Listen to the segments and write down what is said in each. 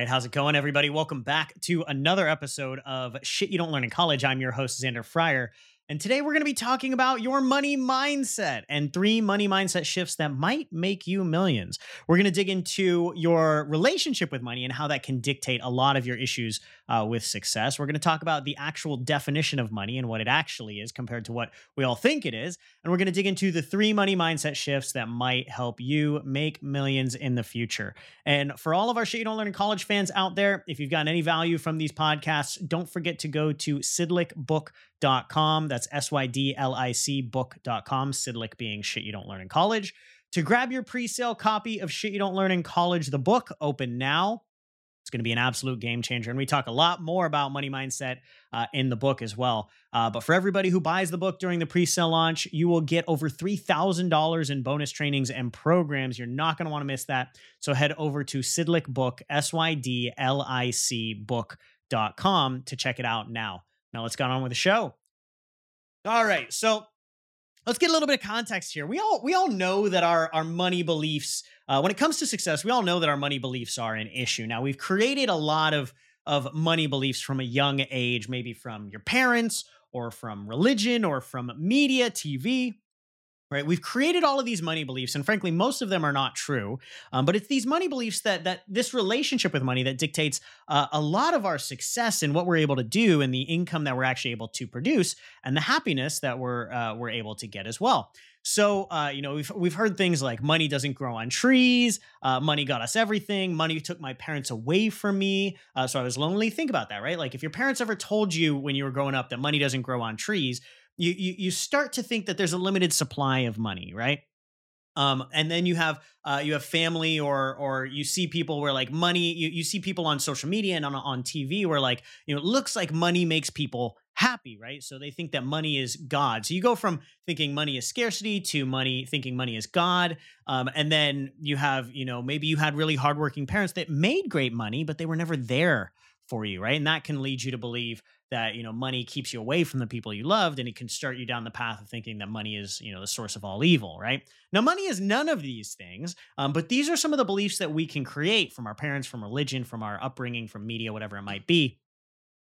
Right, how's it going, everybody? Welcome back to another episode of Shit You Don't Learn in College. I'm your host, Xander Fryer. And today we're going to be talking about your money mindset and three money mindset shifts that might make you millions. We're going to dig into your relationship with money and how that can dictate a lot of your issues uh, with success. We're going to talk about the actual definition of money and what it actually is compared to what we all think it is. And we're going to dig into the three money mindset shifts that might help you make millions in the future. And for all of our shit you don't learn in college fans out there, if you've gotten any value from these podcasts, don't forget to go to sydlicbook.com. That's S Y D L I C book.com. SYDLIC being shit you don't learn in college. To grab your pre sale copy of Shit You Don't Learn in College, the book, open now. It's going to be an absolute game changer. And we talk a lot more about money mindset uh, in the book as well. Uh, but for everybody who buys the book during the pre sale launch, you will get over $3,000 in bonus trainings and programs. You're not going to want to miss that. So head over to SYDLIC Book, S Y D L I C book.com to check it out now. Now let's get on with the show. All right. So let's get a little bit of context here. We all we all know that our our money beliefs, uh, when it comes to success, we all know that our money beliefs are an issue. Now we've created a lot of of money beliefs from a young age, maybe from your parents or from religion or from media, TV right we've created all of these money beliefs and frankly most of them are not true um, but it's these money beliefs that that this relationship with money that dictates uh, a lot of our success and what we're able to do and the income that we're actually able to produce and the happiness that we're uh, we're able to get as well so, uh, you know, we've we've heard things like money doesn't grow on trees. Uh, money got us everything. Money took my parents away from me, uh, so I was lonely. Think about that, right? Like, if your parents ever told you when you were growing up that money doesn't grow on trees, you, you you start to think that there's a limited supply of money, right? Um, and then you have uh, you have family or or you see people where like money you, you see people on social media and on on TV where like you know it looks like money makes people happy right? So they think that money is god. So you go from thinking money is scarcity to money thinking money is god um, and then you have you know maybe you had really hardworking parents that made great money but they were never there for you right? And that can lead you to believe that you know money keeps you away from the people you loved and it can start you down the path of thinking that money is you know the source of all evil right? Now money is none of these things um, but these are some of the beliefs that we can create from our parents from religion from our upbringing from media whatever it might be.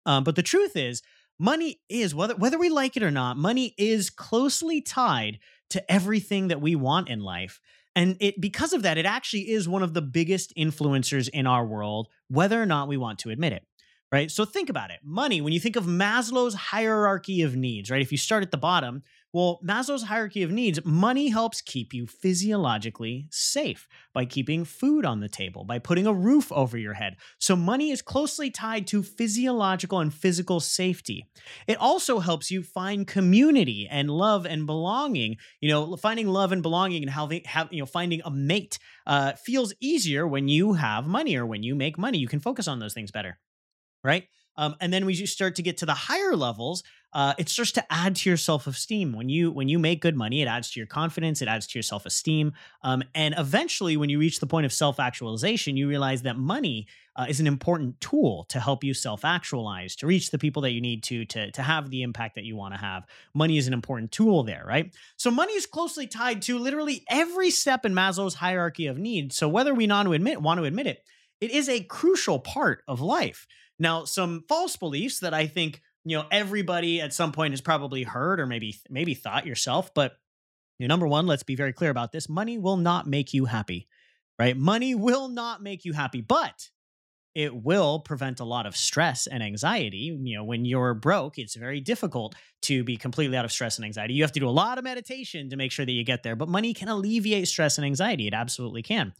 Um, but the truth is money is whether whether we like it or not money is closely tied to everything that we want in life. And it because of that it actually is one of the biggest influencers in our world whether or not we want to admit it right? So think about it. Money, when you think of Maslow's hierarchy of needs, right? If you start at the bottom, well, Maslow's hierarchy of needs, money helps keep you physiologically safe by keeping food on the table, by putting a roof over your head. So, money is closely tied to physiological and physical safety. It also helps you find community and love and belonging. You know, finding love and belonging and how have, you know, finding a mate uh, feels easier when you have money or when you make money. You can focus on those things better right? Um, and then when you start to get to the higher levels, uh, it starts to add to your self esteem. When you when you make good money, it adds to your confidence, it adds to your self esteem, um, and eventually, when you reach the point of self actualization, you realize that money uh, is an important tool to help you self actualize, to reach the people that you need to, to to have the impact that you want to have. Money is an important tool there, right? So money is closely tied to literally every step in Maslow's hierarchy of needs. So whether we want to admit want to admit it, it is a crucial part of life. Now, some false beliefs that I think you know everybody at some point has probably heard or maybe maybe thought yourself, but you know, number one, let's be very clear about this: money will not make you happy. right? Money will not make you happy, but it will prevent a lot of stress and anxiety. You know, when you're broke, it's very difficult to be completely out of stress and anxiety. You have to do a lot of meditation to make sure that you get there, but money can alleviate stress and anxiety. It absolutely can.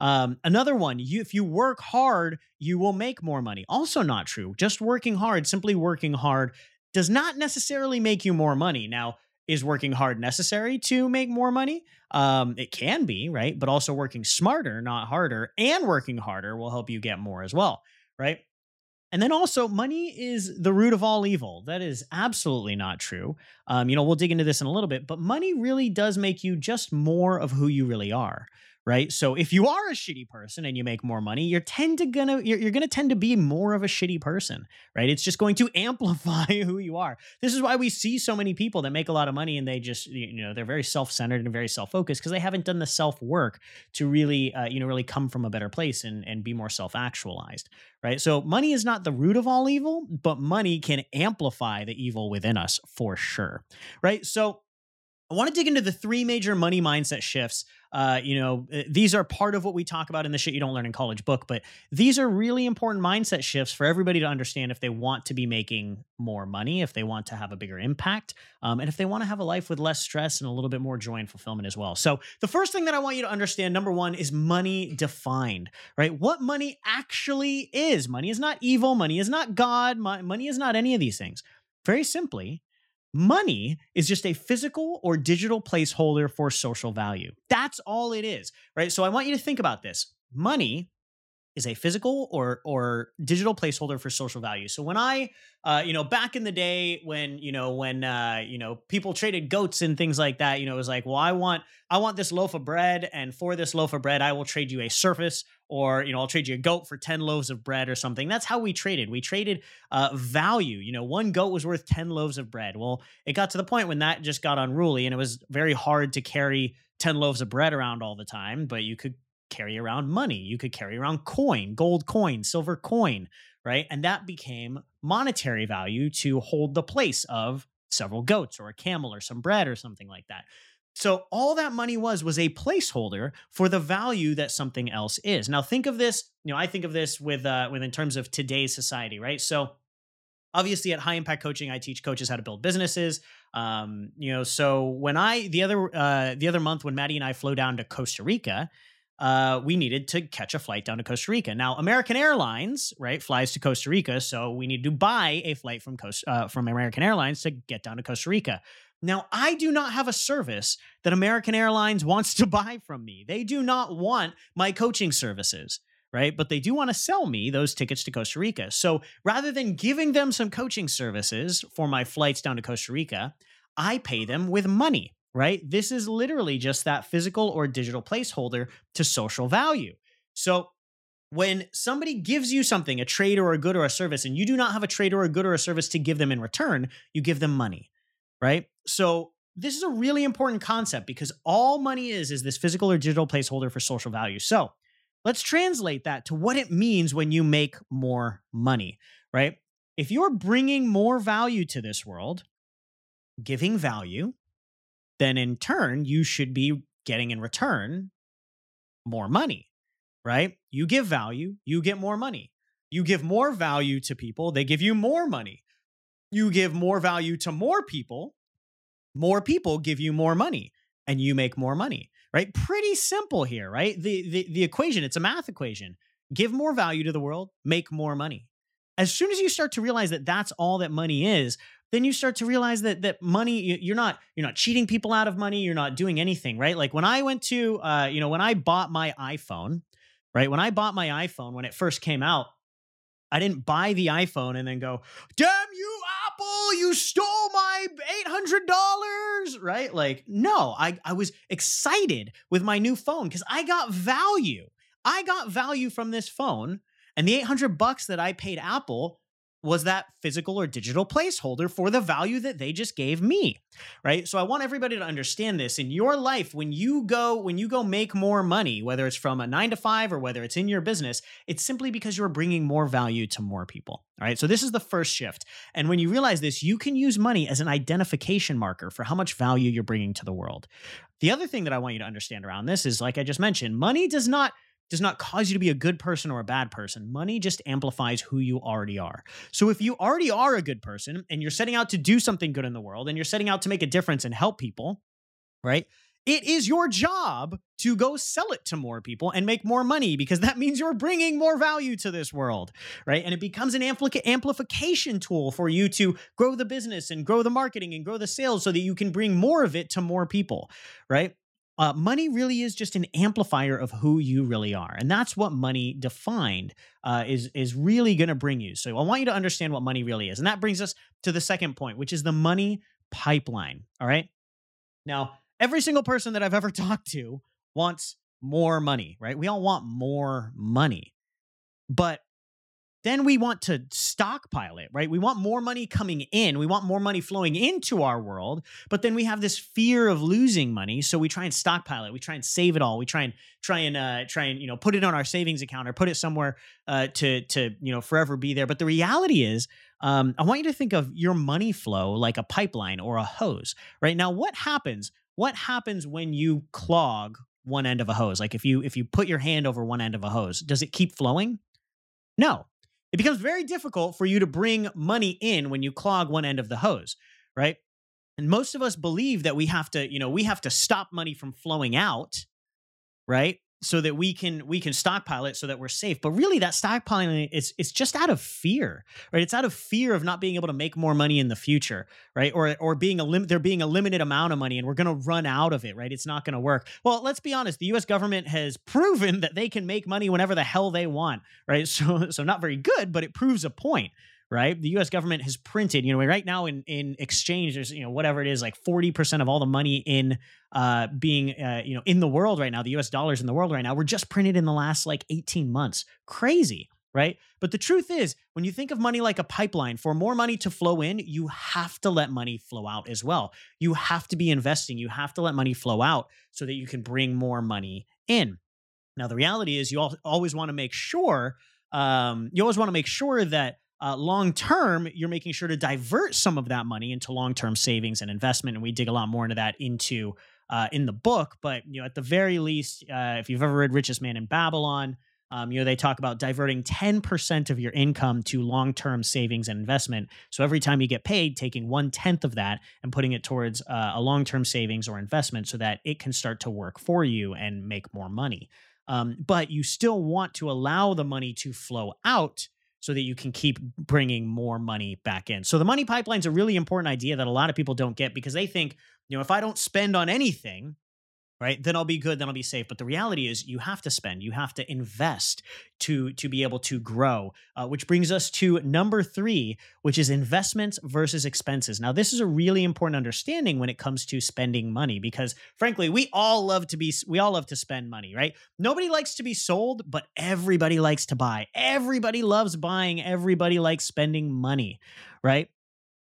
Um, another one, you, if you work hard, you will make more money. Also, not true. Just working hard, simply working hard, does not necessarily make you more money. Now, is working hard necessary to make more money? Um, it can be, right? But also working smarter, not harder, and working harder will help you get more as well, right? And then also, money is the root of all evil. That is absolutely not true. Um, you know, we'll dig into this in a little bit, but money really does make you just more of who you really are right? So if you are a shitty person and you make more money, you're tend to gonna you're, you're gonna tend to be more of a shitty person, right? It's just going to amplify who you are. This is why we see so many people that make a lot of money and they just you know they're very self centered and very self focused because they haven't done the self work to really uh, you know really come from a better place and and be more self actualized, right? So money is not the root of all evil, but money can amplify the evil within us for sure, right? So I want to dig into the three major money mindset shifts. Uh, you know, uh, these are part of what we talk about in the shit you don't learn in college book, but these are really important mindset shifts for everybody to understand if they want to be making more money, if they want to have a bigger impact, um, and if they want to have a life with less stress and a little bit more joy and fulfillment as well. So, the first thing that I want you to understand, number one, is money defined, right? What money actually is. Money is not evil. Money is not God. Money is not any of these things. Very simply, Money is just a physical or digital placeholder for social value. That's all it is, right? So I want you to think about this. Money is a physical or or digital placeholder for social value. So when I, uh, you know, back in the day when you know when uh, you know people traded goats and things like that, you know, it was like, well, I want I want this loaf of bread, and for this loaf of bread, I will trade you a surface, or you know, I'll trade you a goat for ten loaves of bread or something. That's how we traded. We traded uh, value. You know, one goat was worth ten loaves of bread. Well, it got to the point when that just got unruly, and it was very hard to carry 10 loaves of bread around all the time, but you could carry around money. You could carry around coin, gold coin, silver coin, right? And that became monetary value to hold the place of several goats or a camel or some bread or something like that. So all that money was was a placeholder for the value that something else is. Now think of this, you know, I think of this with uh with in terms of today's society, right? So obviously at high impact coaching i teach coaches how to build businesses um, you know so when i the other uh, the other month when maddie and i flew down to costa rica uh, we needed to catch a flight down to Costa Rica. Now, American Airlines, right, flies to Costa Rica, so we need to buy a flight from Coast uh, from American Airlines to get down to Costa Rica. Now, I do not have a service that American Airlines wants to buy from me. They do not want my coaching services, right? But they do want to sell me those tickets to Costa Rica. So rather than giving them some coaching services for my flights down to Costa Rica, I pay them with money right? This is literally just that physical or digital placeholder to social value. So when somebody gives you something, a trade or a good or a service, and you do not have a trade or a good or a service to give them in return, you give them money, right? So this is a really important concept because all money is is this physical or digital placeholder for social value. So let's translate that to what it means when you make more money, right? If you're bringing more value to this world, giving value, then in turn, you should be getting in return more money, right? You give value, you get more money. You give more value to people, they give you more money. You give more value to more people, more people give you more money and you make more money, right? Pretty simple here, right? The, the, the equation, it's a math equation. Give more value to the world, make more money. As soon as you start to realize that that's all that money is, then you start to realize that that money you're not you're not cheating people out of money. You're not doing anything right? Like when i went to uh you know when i bought my iphone right? When i bought my iphone when it first came out i didn't buy the iphone and then go damn you apple you stole my $800 right? Like no i i was excited with my new phone cuz i got value. I got value from this phone and the 800 bucks that i paid apple was that physical or digital placeholder for the value that they just gave me right? So i want everybody to understand this. In your life when you go when you go make more money whether it's from a 9 to 5 or whether it's in your business it's simply because you're bringing more value to more people all right? So this is the first shift. And when you realize this you can use money as an identification marker for how much value you're bringing to the world. The other thing that i want you to understand around this is like i just mentioned money does not does not cause you to be a good person or a bad person. Money just amplifies who you already are. So if you already are a good person and you're setting out to do something good in the world and you're setting out to make a difference and help people, right? It is your job to go sell it to more people and make more money because that means you're bringing more value to this world, right? And it becomes an ampli- amplification tool for you to grow the business and grow the marketing and grow the sales so that you can bring more of it to more people, right? Uh, money really is just an amplifier of who you really are and that's what money defined uh, is is really going to bring you. So i want you to understand what money really is and that brings us to the second point which is the money pipeline all right? Now every single person that i've ever talked to wants more money right? We all want more money. But then we want to stockpile it, right? We want more money coming in. We want more money flowing into our world. But then we have this fear of losing money, so we try and stockpile it. We try and save it all. We try and try and uh, try and you know put it on our savings account or put it somewhere uh, to to you know forever be there. But the reality is, um, I want you to think of your money flow like a pipeline or a hose. Right now, what happens? What happens when you clog one end of a hose? Like if you if you put your hand over one end of a hose, does it keep flowing? No, it becomes very difficult for you to bring money in when you clog one end of the hose, right? And most of us believe that we have to, you know, we have to stop money from flowing out, right? So that we can we can stockpile it so that we're safe. But really, that stockpiling is it's just out of fear, right? It's out of fear of not being able to make more money in the future, right? Or or being a lim- there being a limited amount of money and we're going to run out of it, right? It's not going to work. Well, let's be honest. The U.S. government has proven that they can make money whenever the hell they want, right? So so not very good, but it proves a point right? The US government has printed, you know, right now in in exchange there's, you know, whatever it is like 40% of all the money in uh being uh, you know, in the world right now, the US dollars in the world right now were just printed in the last like 18 months. Crazy, right? But the truth is, when you think of money like a pipeline, for more money to flow in, you have to let money flow out as well. You have to be investing, you have to let money flow out so that you can bring more money in. Now, the reality is, you always want to make sure, um, you always want to make sure that uh, long term, you're making sure to divert some of that money into long term savings and investment. And we dig a lot more into that into uh, in the book. But you know, at the very least, uh, if you've ever read Richest Man in Babylon, um, you know they talk about diverting 10% of your income to long term savings and investment. So every time you get paid, taking one tenth of that and putting it towards uh, a long term savings or investment, so that it can start to work for you and make more money. Um, but you still want to allow the money to flow out so that you can keep bringing more money back in. So the money pipeline is a really important idea that a lot of people don't get because they think, you know, if I don't spend on anything, right? Then i'll be good then i'll be safe. But the reality is you have to spend you have to invest to to be able to grow uh, which brings us to number three which is investments versus expenses. Now this is a really important understanding when it comes to spending money because frankly we all love to be we all love to spend money right? Nobody likes to be sold but everybody likes to buy. Everybody loves buying. Everybody likes spending money right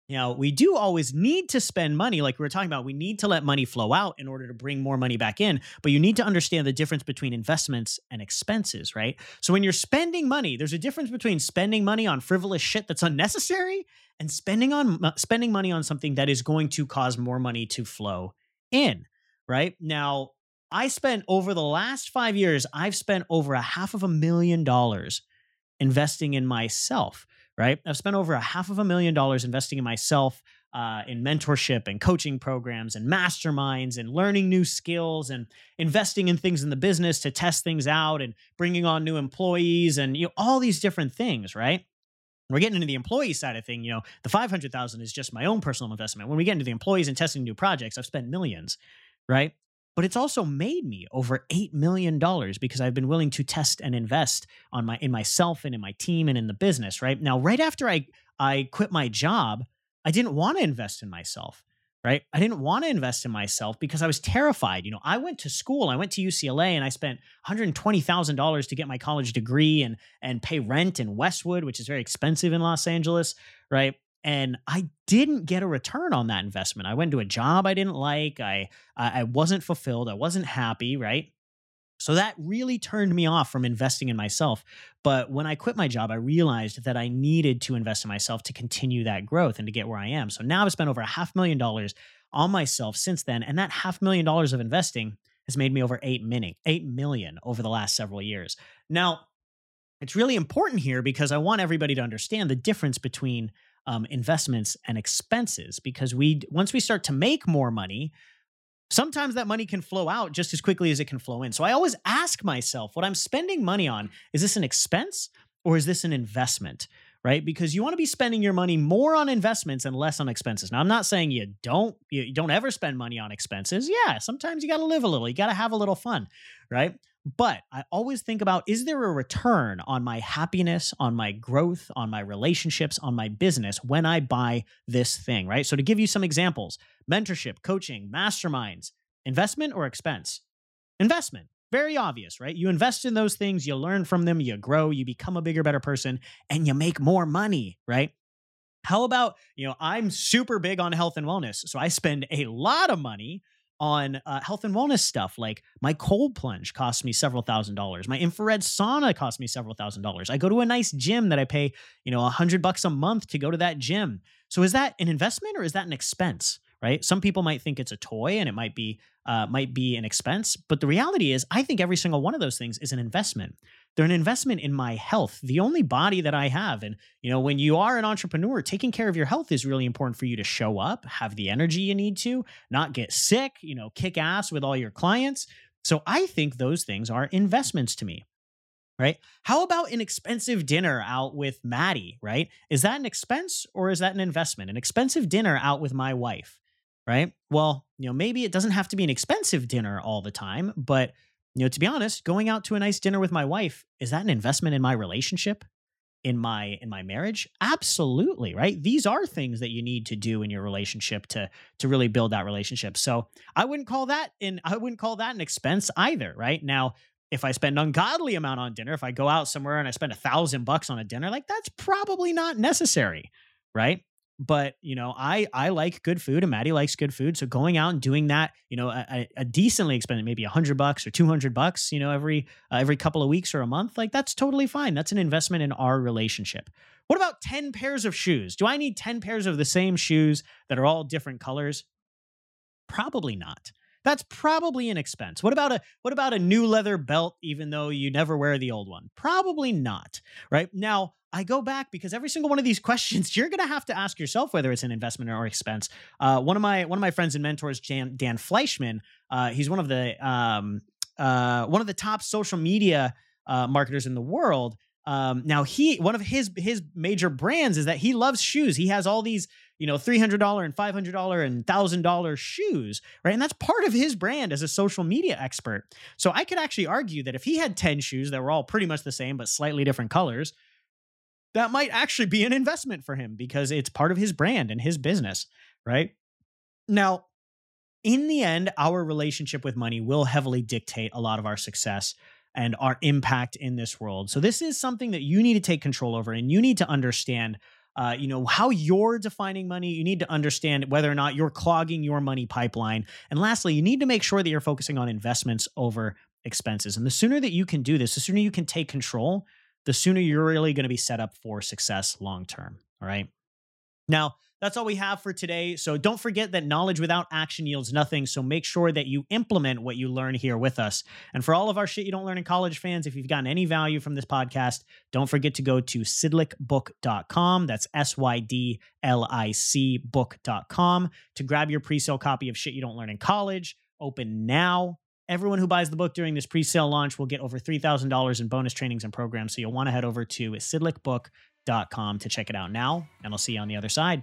know, we do always need to spend money, like we were talking about. We need to let money flow out in order to bring more money back in. But you need to understand the difference between investments and expenses, right? So when you're spending money, there's a difference between spending money on frivolous shit that's unnecessary and spending on uh, spending money on something that is going to cause more money to flow in, right? Now, I spent over the last five years, I've spent over a half of a million dollars investing in myself right? I've spent over a half of a million dollars investing in myself uh, in mentorship and coaching programs and masterminds and learning new skills and investing in things in the business to test things out and bringing on new employees and you know all these different things, right? We're getting into the employee side of thing. You know, the five hundred thousand is just my own personal investment. When we get into the employees and testing new projects, I've spent millions, right? But it's also made me over $8 million because I've been willing to test and invest on my in myself and in my team and in the business, right? Now, right after I I quit my job, I didn't want to invest in myself. right? I didn't want to invest in myself because I was terrified. You know, I went to school, I went to UCLA and I spent $120,000 to get my college degree and and pay rent in Westwood, which is very expensive in Los Angeles, right? And I didn't get a return on that investment. I went to a job I didn't like. I I wasn't fulfilled. I wasn't happy, right? So that really turned me off from investing in myself. But when I quit my job, I realized that I needed to invest in myself to continue that growth and to get where I am. So now I've spent over a half million dollars on myself since then. And that half million dollars of investing has made me over 8 million, 8 million over the last several years. Now, it's really important here because I want everybody to understand the difference between um, investments and expenses because we once we start to make more money sometimes that money can flow out just as quickly as it can flow in. So I always ask myself, what I'm spending money on, is this an expense or is this an investment? Right? Because you want to be spending your money more on investments and less on expenses. Now, I'm not saying you don't you don't ever spend money on expenses. Yeah, sometimes you got to live a little. You got to have a little fun, right? But I always think about is there a return on my happiness, on my growth, on my relationships, on my business when I buy this thing, right? So, to give you some examples mentorship, coaching, masterminds, investment or expense? Investment. Very obvious, right? You invest in those things, you learn from them, you grow, you become a bigger, better person, and you make more money, right? How about, you know, I'm super big on health and wellness. So I spend a lot of money on uh, health and wellness stuff. Like my cold plunge costs me several thousand dollars. My infrared sauna costs me several thousand dollars. I go to a nice gym that I pay, you know, a hundred bucks a month to go to that gym. So is that an investment or is that an expense? Right? Some people might think it's a toy and it might be uh, might be an expense, but the reality is, I think every single one of those things is an investment they're an investment in my health. The only body that i have and you know when you are an entrepreneur taking care of your health is really important for you to show up have the energy you need to not get sick you know kick ass with all your clients. So i think those things are investments to me right? How about an expensive dinner out with maddie right? Is that an expense or is that an investment? An expensive dinner out with my wife right? Well you know maybe it doesn't have to be an expensive dinner all the time but you know, to be honest, going out to a nice dinner with my wife, is that an investment in my relationship? in my in my marriage? Absolutely right? These are things that you need to do in your relationship to to really build that relationship. So i wouldn't call that in i wouldn't call that an expense either right? Now if i spend ungodly amount on dinner if i go out somewhere and i spend a thousand bucks on a dinner like that's probably not necessary right but you know i i like good food and maddie likes good food so going out and doing that you know a, a decently expensive maybe a hundred bucks or 200 bucks you know every uh, every couple of weeks or a month like that's totally fine. That's an investment in our relationship. What about 10 pairs of shoes? Do i need 10 pairs of the same shoes that are all different colors? Probably not that's probably an expense. What about a what about a new leather belt even though you never wear the old one? Probably not, right? Now, I go back because every single one of these questions you're going to have to ask yourself whether it's an investment or expense. Uh, one of my one of my friends and mentors, Jan, Dan Fleyshman, uh, he's one of the um, uh, one of the top social media uh, marketers in the world. Um, now he one of his his major brands is that he loves shoes. He has all these you know three hundred dollar and five hundred dollar and thousand dollar shoes, right? And that's part of his brand as a social media expert. So I could actually argue that if he had ten shoes that were all pretty much the same but slightly different colors, that might actually be an investment for him because it's part of his brand and his business, right? Now, in the end, our relationship with money will heavily dictate a lot of our success and our impact in this world. So this is something that you need to take control over and you need to understand uh, you know how you're defining money you need to understand whether or not you're clogging your money pipeline and lastly you need to make sure that you're focusing on investments over expenses and the sooner that you can do this the sooner you can take control the sooner you're really going to be set up for success long term. All right. Now, that's all we have for today. So don't forget that knowledge without action yields nothing. So make sure that you implement what you learn here with us. And for all of our shit you don't learn in college fans, if you've gotten any value from this podcast, don't forget to go to sydlicbook.com. That's S Y D L I C book.com to grab your pre sale copy of Shit You Don't Learn in College. Open now Everyone who buys the book during this pre-sale launch will get over $3,000 in bonus trainings and programs. So you'll want to head over to sydlicbook.com to check it out now, and I'll see you on the other side.